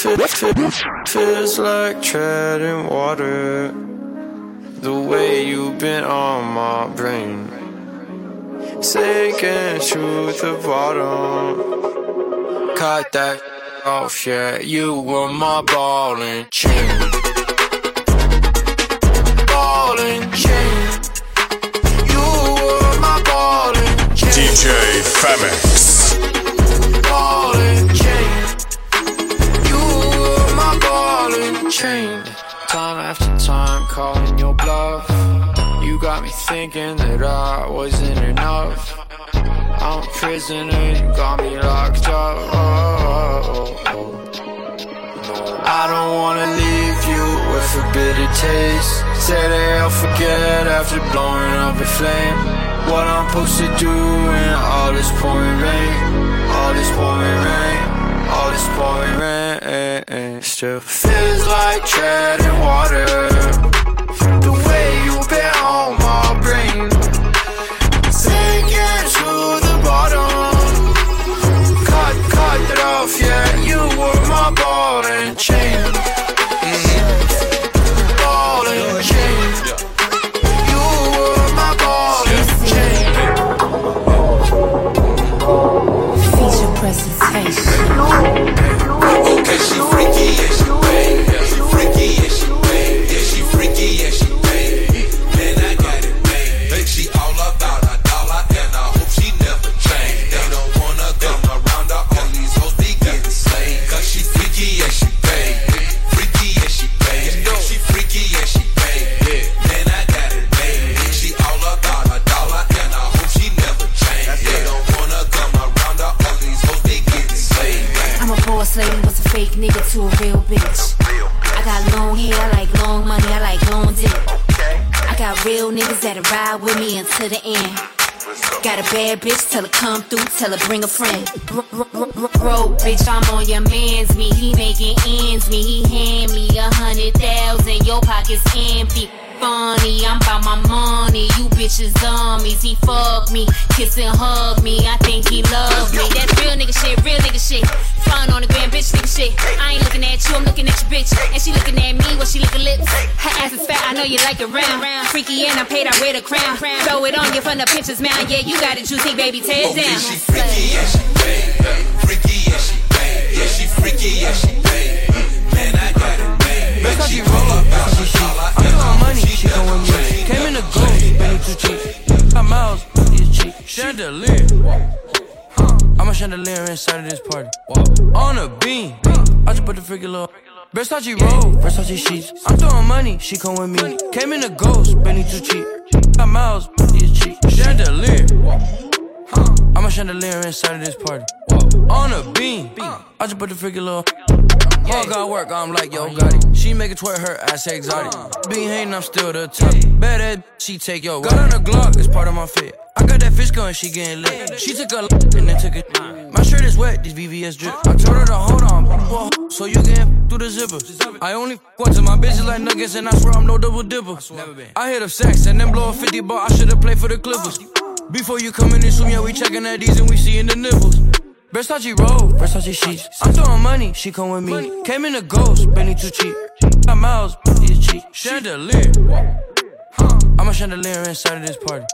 Feels like treading water. The way you've been on my brain. Sinking to the bottom. Cut that off, yeah. You were my ball and chain. Ball and chain. You were my ball and chain. DJ Femix. Time after time, calling your bluff. You got me thinking that I wasn't enough. I'm a prisoner, you got me locked up. Oh, oh, oh. I don't wanna leave you with a bitter taste. Say that I'll forget after blowing up in flame. What I'm supposed to do in all this pouring rain, all this pouring rain, all this pouring rain. Still feels like treading water. Fake nigga to a real bitch. I got long hair, I like long money, I like long dick. I got real niggas that'll ride with me until the end. Got a bad bitch, tell her come through, tell her bring a friend. Broke bitch, I'm on your man's me. He making ends me. He hand me a hundred thousand, your pocket's empty. Funny, I'm about my money. You bitches zombies. He fuck me, kiss and hug me. I think he love me. That's real nigga shit, real nigga shit. Fun on the gram, bitch nigga shit. I ain't looking at you, I'm looking at your bitch. And she looking at me when she licking lips. Her ass is fat, I know you like it round. Freaky and I'm paid, I wear the crown. Throw it on you from the pinches mount. Yeah, you got it juicy, baby, tear it down. she freaky, yeah, she bad. Freaky, yeah, she bad. Yeah, she freaky, yeah, she bad. That's how She roll. about That's how she dollar, I'm hope money. She going with me. Came in the gold, Benny too cheap. Got miles, is cheap. Chandelier. I'm a chandelier inside of this party. On a beam, I just put the freaking little. Versace roll, Versace sheets. I'm throwing money, she come with me. Came in a ghost, Benny too cheap. Got miles, is cheap. Chandelier. I'm a chandelier inside of this party. On a beam, I just put the freaking little. All got work, I'm like, yo, got it. She make it twerk her ass exotic. Being hating, I'm still the top. Bad ass, she take your Got on a Glock, it's part of my fit. I got that fish going, she getting lit. She took a and then took it. My shirt is wet, these VVS drip. I told her to hold on, so you can through the zipper. I only one to my bitches like nuggets, and I swear I'm no double dipper. I hit up sex and then blow a 50 ball. I should've played for the Clippers. Before you come in this room, yeah, we checking at these and we seeing the nipples. Versace roll, Versace sheets. I'm throwing money, she come with me. Came in a ghost, Benny too cheap. Got miles, is cheap. Chandelier. I'm a chandelier inside of this party.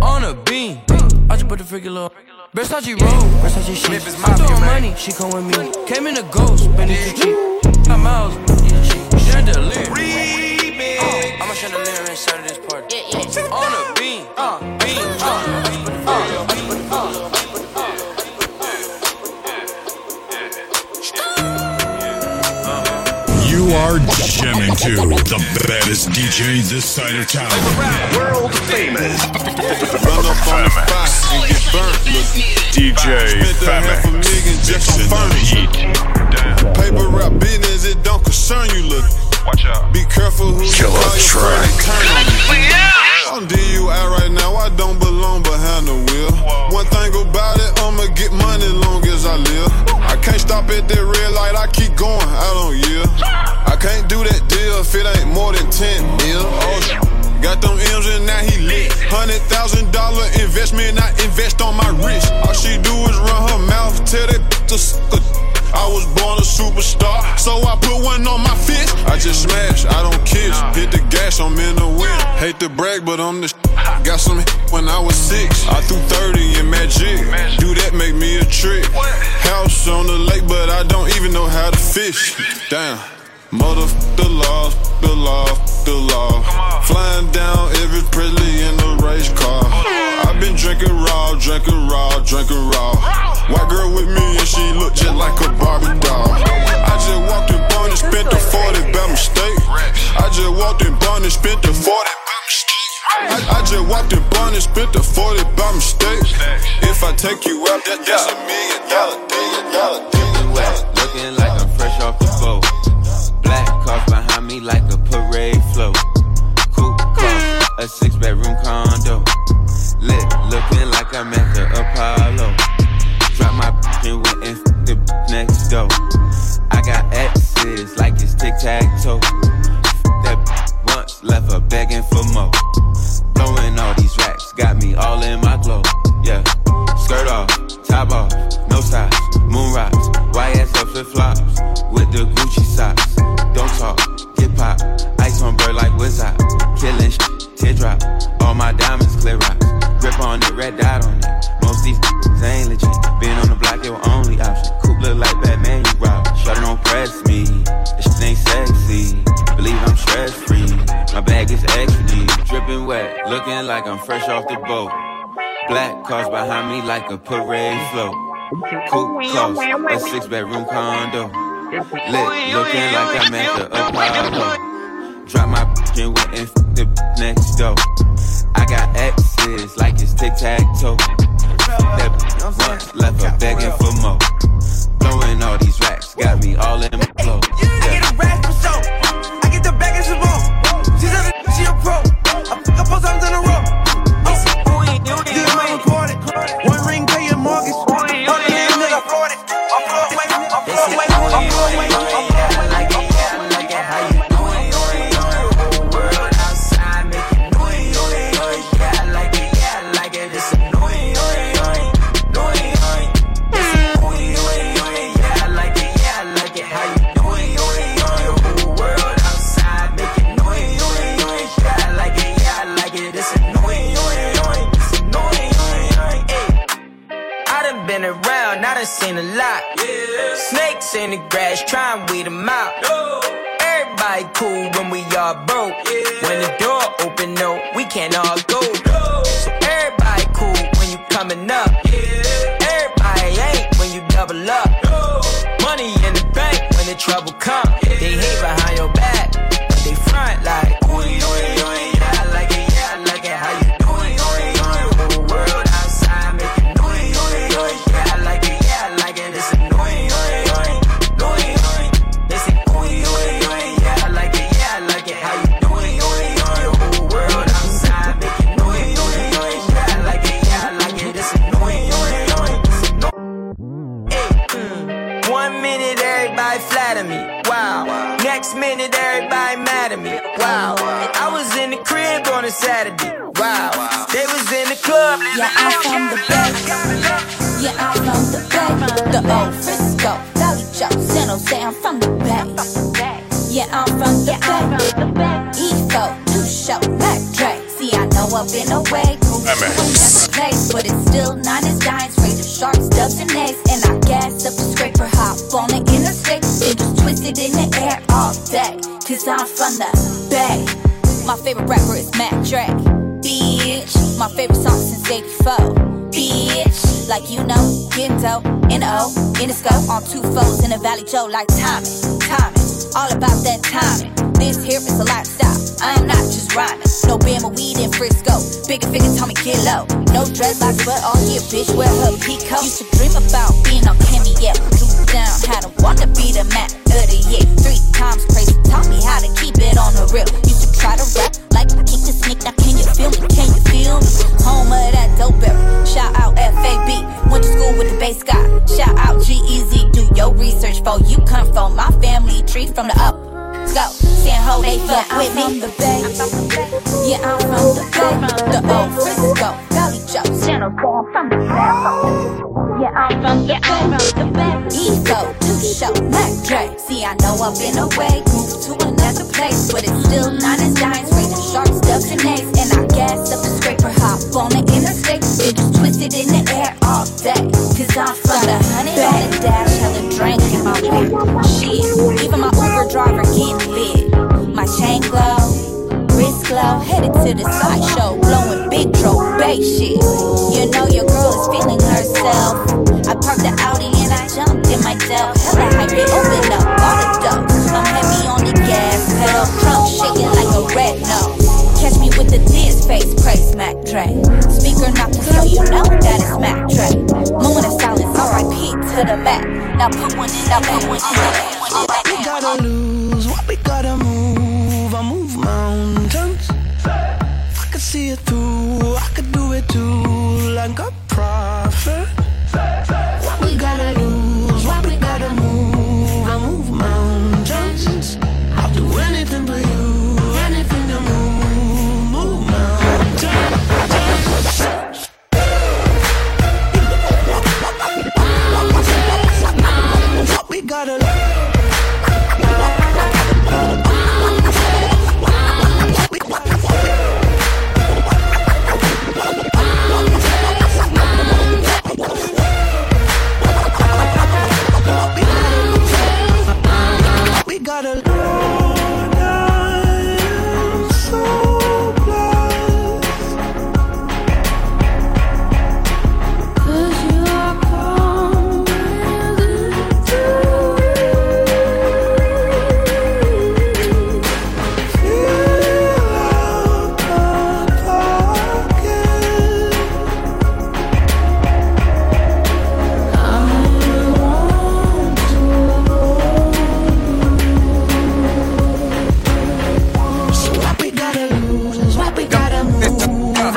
On a beam, I just put the freaking little. Versace roll, Versace sheets. I'm throwing money, she come with me. Came in a ghost, Benny too cheap. DJ this side of town. World famous. Run up on the spot and get burnt. Look, DJ spent a half a Femix. million just on Mixing the furniture. Paper rap business, it don't concern you. Look, Watch out. be careful who you Killer call your track. friend. Turn on you. DUI right now, I don't belong behind the wheel. One thing about it, I'ma get money long as I live. I can't stop at that red light, I keep going, I don't yield. I can't do that deal if it ain't more than 10 mil. Oh, got them M's and now he lit. Hundred thousand dollar investment, I invest on my wrist. All she do is run her mouth, tell that to suck I was born a superstar, so I to brag, but I'm the sh- Got some when I was six. I threw 30 in magic. Do that make me a trick. House on the lake, but I don't even know how to fish. Damn. Mother the law, the law, the law. Flying down every Presley in a race car. I've been drinking raw, drinking raw, drinking raw. White girl with me and she look just like a Barbie doll. I just walked in Bond and spent the 40 by mistake. I just walked in Bond and spent the 40 by mistake. I, I just walked in Bond and spent the 40 by mistake. If I take you out, that, that's a million dollar, million dollar, million. Looking like I'm fresh off the boat. Black cars behind me like a parade float. Cool car, a six bedroom condo. Behind me like a parade float. Coupe close, a six bedroom condo. Lit, looking like I'm at the Apollo. Drop my and went and f- the next door. I got exes like it's tic tac toe. That once left her begging for more. Throwing all these racks, got me all in my flow. I My favorite rapper is Mac Dre. Bitch, my favorite song since 84. Bitch, like you know, getting dope, in the O, in the scope, on two foes in the Vallejo, like timing, timing, all about that timing. This here is a lifestyle, I am not just rhyming. No Bama weed in Frisco, bigger figure told me get low. No dreadlocks, but all year, bitch, wear her peacoat. Used to dream about being on Kimmy, yeah, down, had to wanna be the man of the year. Three times crazy, taught me how to keep it on the real. Used to try to rap like I keep the sneak, now can you feel me? Can you feel me? Home of that dope barrel. Shout out FAB, went to school with the bass guy. Shout out GEZ, do your research for you come from my family tree from the up. Go, San Ho, they fuck with me. the Bay. Yeah, I'm from the Bay. The old Frisco, Vallejo, San Jose. I'm from the show, Dre. See, I know I've been away, moved to another place, but it's still nine and I gas up the scraper, hop on the interstate, twisted in the air all day. Cause I'm from the dash, hella in my. Shit, even my Uber driver lit. My chain glow, wrist glow, headed to the big bass shit. You know your girl is feeling herself. I parked the Audi and I jumped in my Dell. Hella hype open up all the doors. I'm heavy on the gas pedal, trunk shaking like a red nose. Catch me with the dance face, praise Mac Dre. Speaker knocking, so you know that it's Mac Dre. Moment of silence, RIP to the Mac. Now put one in, now put one in. What we gotta lose,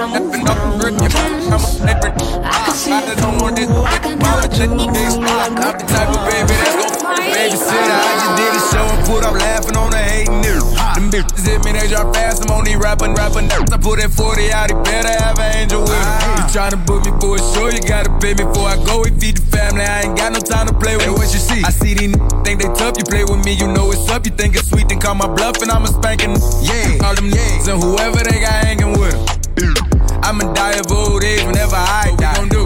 Moving mountains. I can see it through. I can do it too. Like I'm the type of baby that's gon' babysitter. I just did a show and put up laughing on the hating niggas. Them bitches hit me, they drop fast. I'm on these rapping, rapping nerds. I put that 40 out, he better have an angel with him. You tryna book me for a show, you gotta pay me before I go. We feed the family, I ain't got no time to play with. Hey, what you see? I see these n- think they tough. You play with me, you know it's up. You think it's sweet, then call my bluff and I'ma spanking. Yeah, all them niggas and whoever they got hanging with them. I'ma die of old age whenever I die. What we gon' do?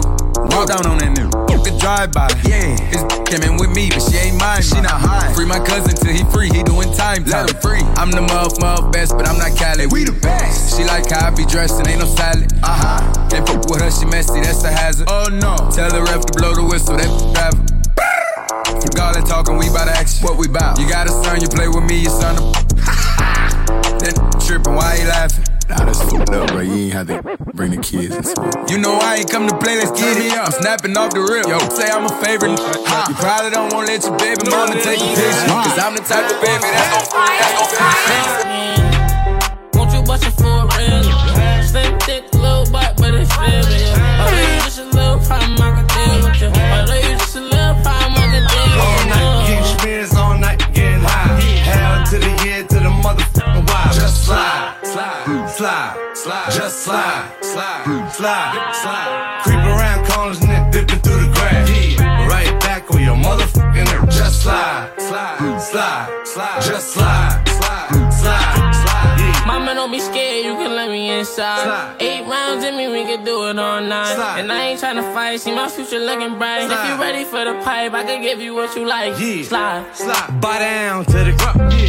Walk down on that nigga. Could drive by. Yeah. His came in with me, but she ain't mine. She not high. Free my cousin till he free. He doing time. Let him free. I'm the muff, muff best, but I'm not Cali. We the best. She like how I be dressed and ain't no salad. Uh huh. Can't fuck with her, she messy. That's the hazard. Oh no. Tell the ref to blow the whistle. That driver. Forgot all that talking, we bout action. What we bout? You got a son, you play with me, your son. A- that tripping, why he laughing? Nah, that's fucked up, bro. You ain't have to bring the kids into it. You know I ain't come to play, let's get it. I'm snapping off the rip. Yo, say I'm a favorite. You probably don't wanna let your baby mama take a picture. Cause I'm the type of baby that's gon' free, that's gon' free. Won't you bust it for a real? Slim, thick, slide. Slide, slide, slide, slide. Creep around corners and then dipping through the grass. Right back on your motherfucking ass. Just slide, slide, slide, slide. Just slide, slide, slide, slide. Yeah. Mama, don't be scared, you can let me inside. Slide. Eight rounds in me, we can do it all night. Slide. And I ain't tryna fight, see my future looking bright. If you ready for the pipe, I can give you what you like. Yeah. Slide. Slide. Buy down to the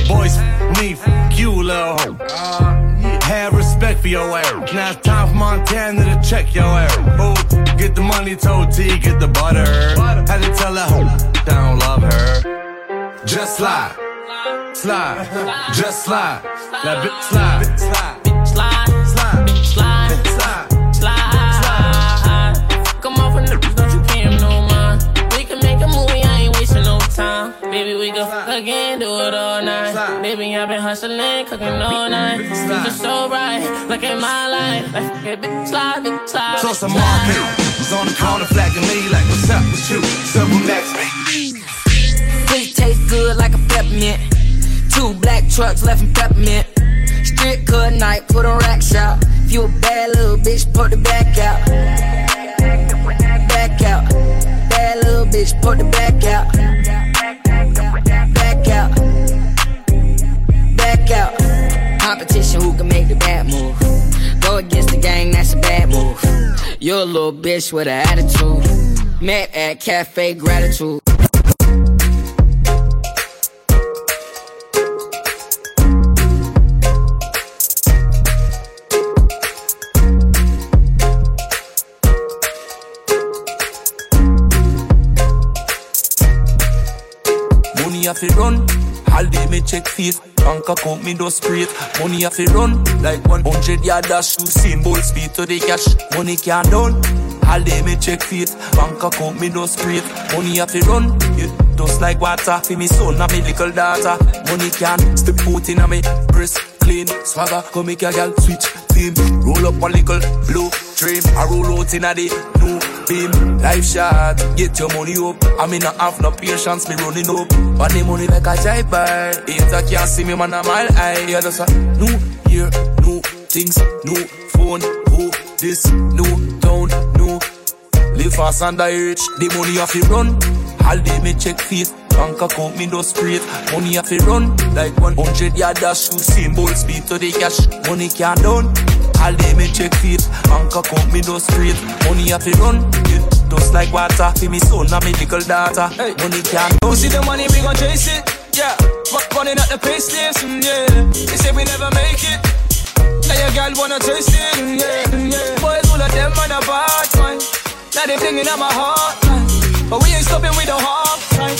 boys. Me, f- you little hoe. Uh-huh. Have respect for your ass. Now it's time for Montana to check your ass. Oh, get the money told T, get the butter. Had to tell her I don't love her. Just slide, slide, just slide. That bitch slide, bitch slide, Slide. slide, Slide. slide. Slide. Come on for niggas, no. Baby, we go fuck again, do it all night. Slide. Baby, I've been hustling, cooking all night. Slide. You're so right, look at my life. Like, yeah, bitch, slide, bitch, slide. So some market was on the corner flagging me like, what's up with you? Simple next me. Pussy taste good like a peppermint. Two black trucks left in peppermint. Strip cut night, put on rack shop. If you a bad little bitch, put the back out. Back out. Bad little bitch, put the. Back out. Competition who can make the bad move. Go against the gang, that's a bad move. You're a little bitch with an attitude. Met at Cafe Gratitude. Money off it run, all day me check face Bank account me do straight. Money have to run. Like 100 yard dash. You seen ball speed to the cash. Money can't done. All day me check faith. Bank account me do straight. Money have to run. Yeah. Just like water. For me son and me little daughter. Money can step foot in a me press. Clean swagger. Come make a girl switch team. Roll up a little blue dream. I roll out in a the new beam. Life shot, get your money up. I mean, not have no patience, me running up. But the money like a jive bar. Hater can't see me, man, a mile high. Yeah, that's a new year, new things, new phone, who this, new town, new. Live fast and die rich, the money off it run. All day me check faith, bank account me do straight. Money off it run, like 100 yard dash, you same ball speed to the cash. Money can't done. All day me check faith, bank account me do straight. Money off it run, yeah. Just like water, for me son and me little daughter. Hey. Money can't done. We see the money, we gon' chase it. Yeah, R- running at the pace station. Mm, yeah, they say we never make it. Now your girl wanna taste it. Mm, yeah, mm, yeah. Boys, all of them on a bad man. Now they thinking on my heart, man. But we ain't stopping with no half time.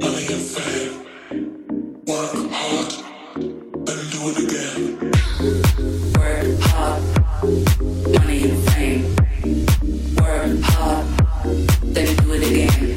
money and fame. Work do it again.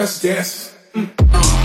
Let's dance. Mm. Uh,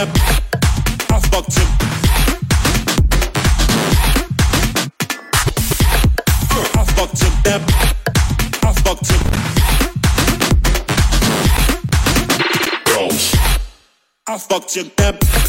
I fucked him. I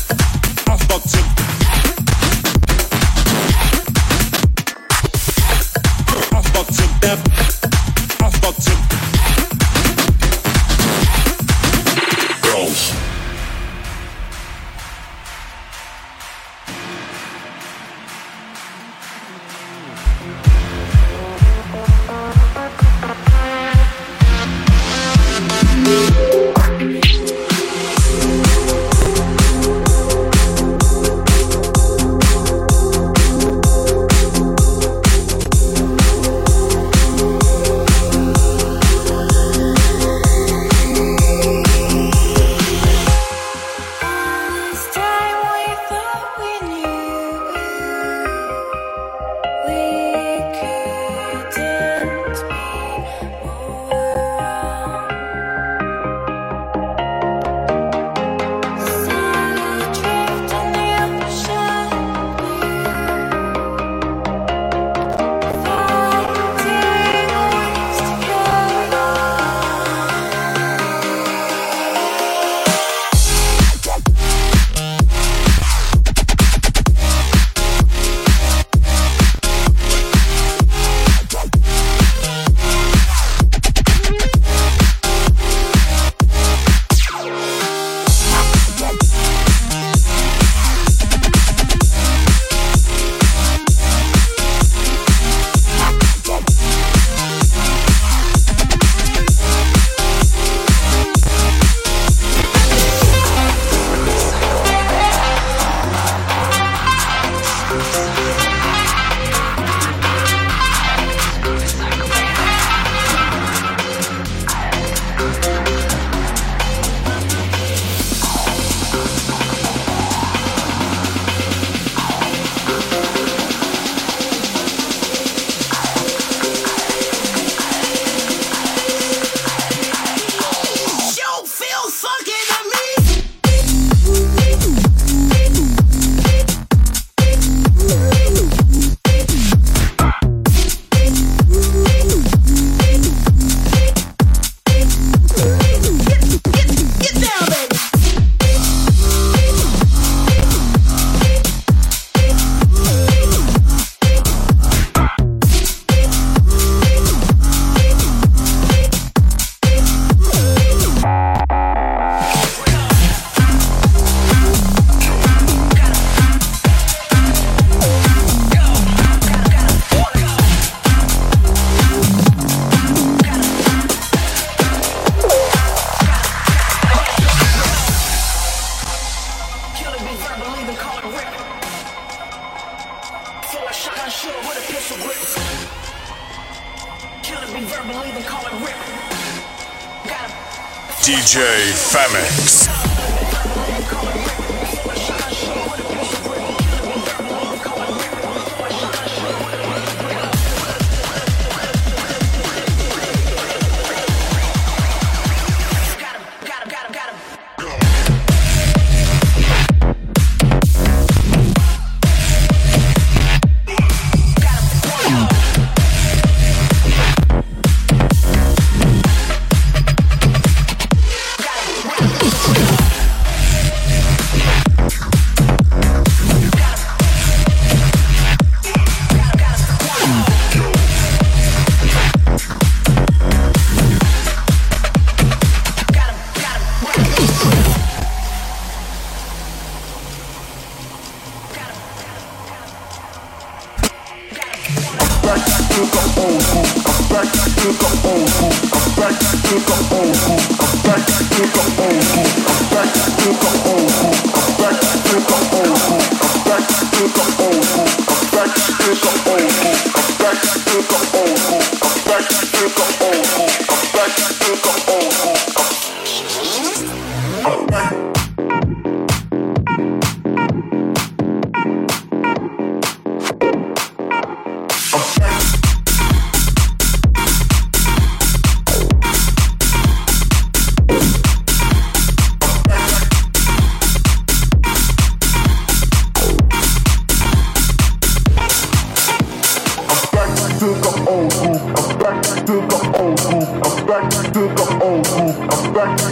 No,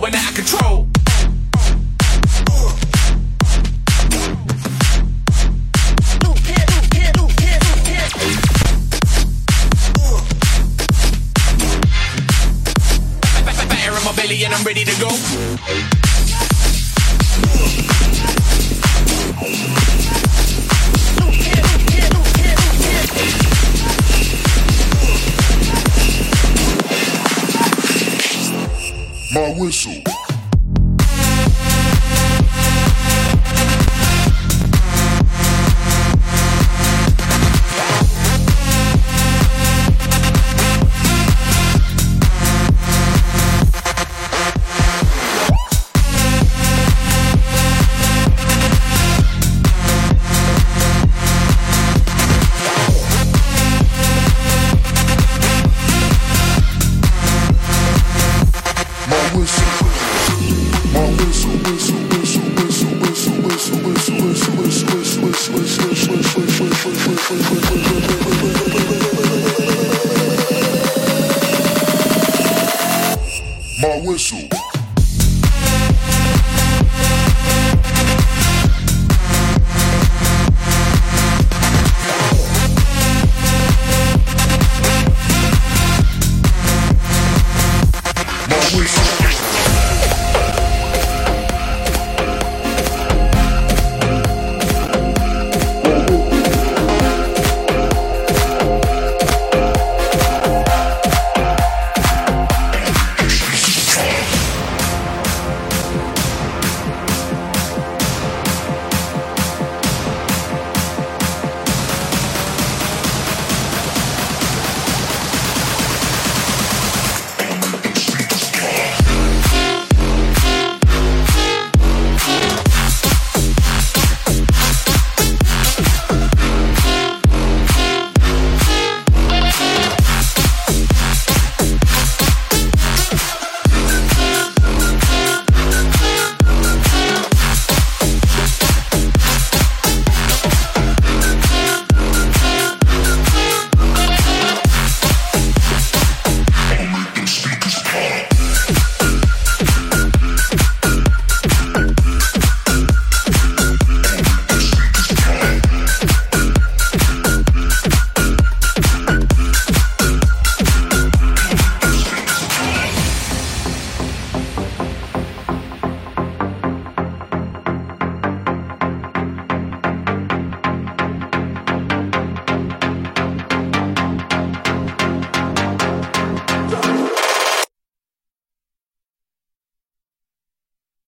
going out of control. And I'm ready to go. Whistle.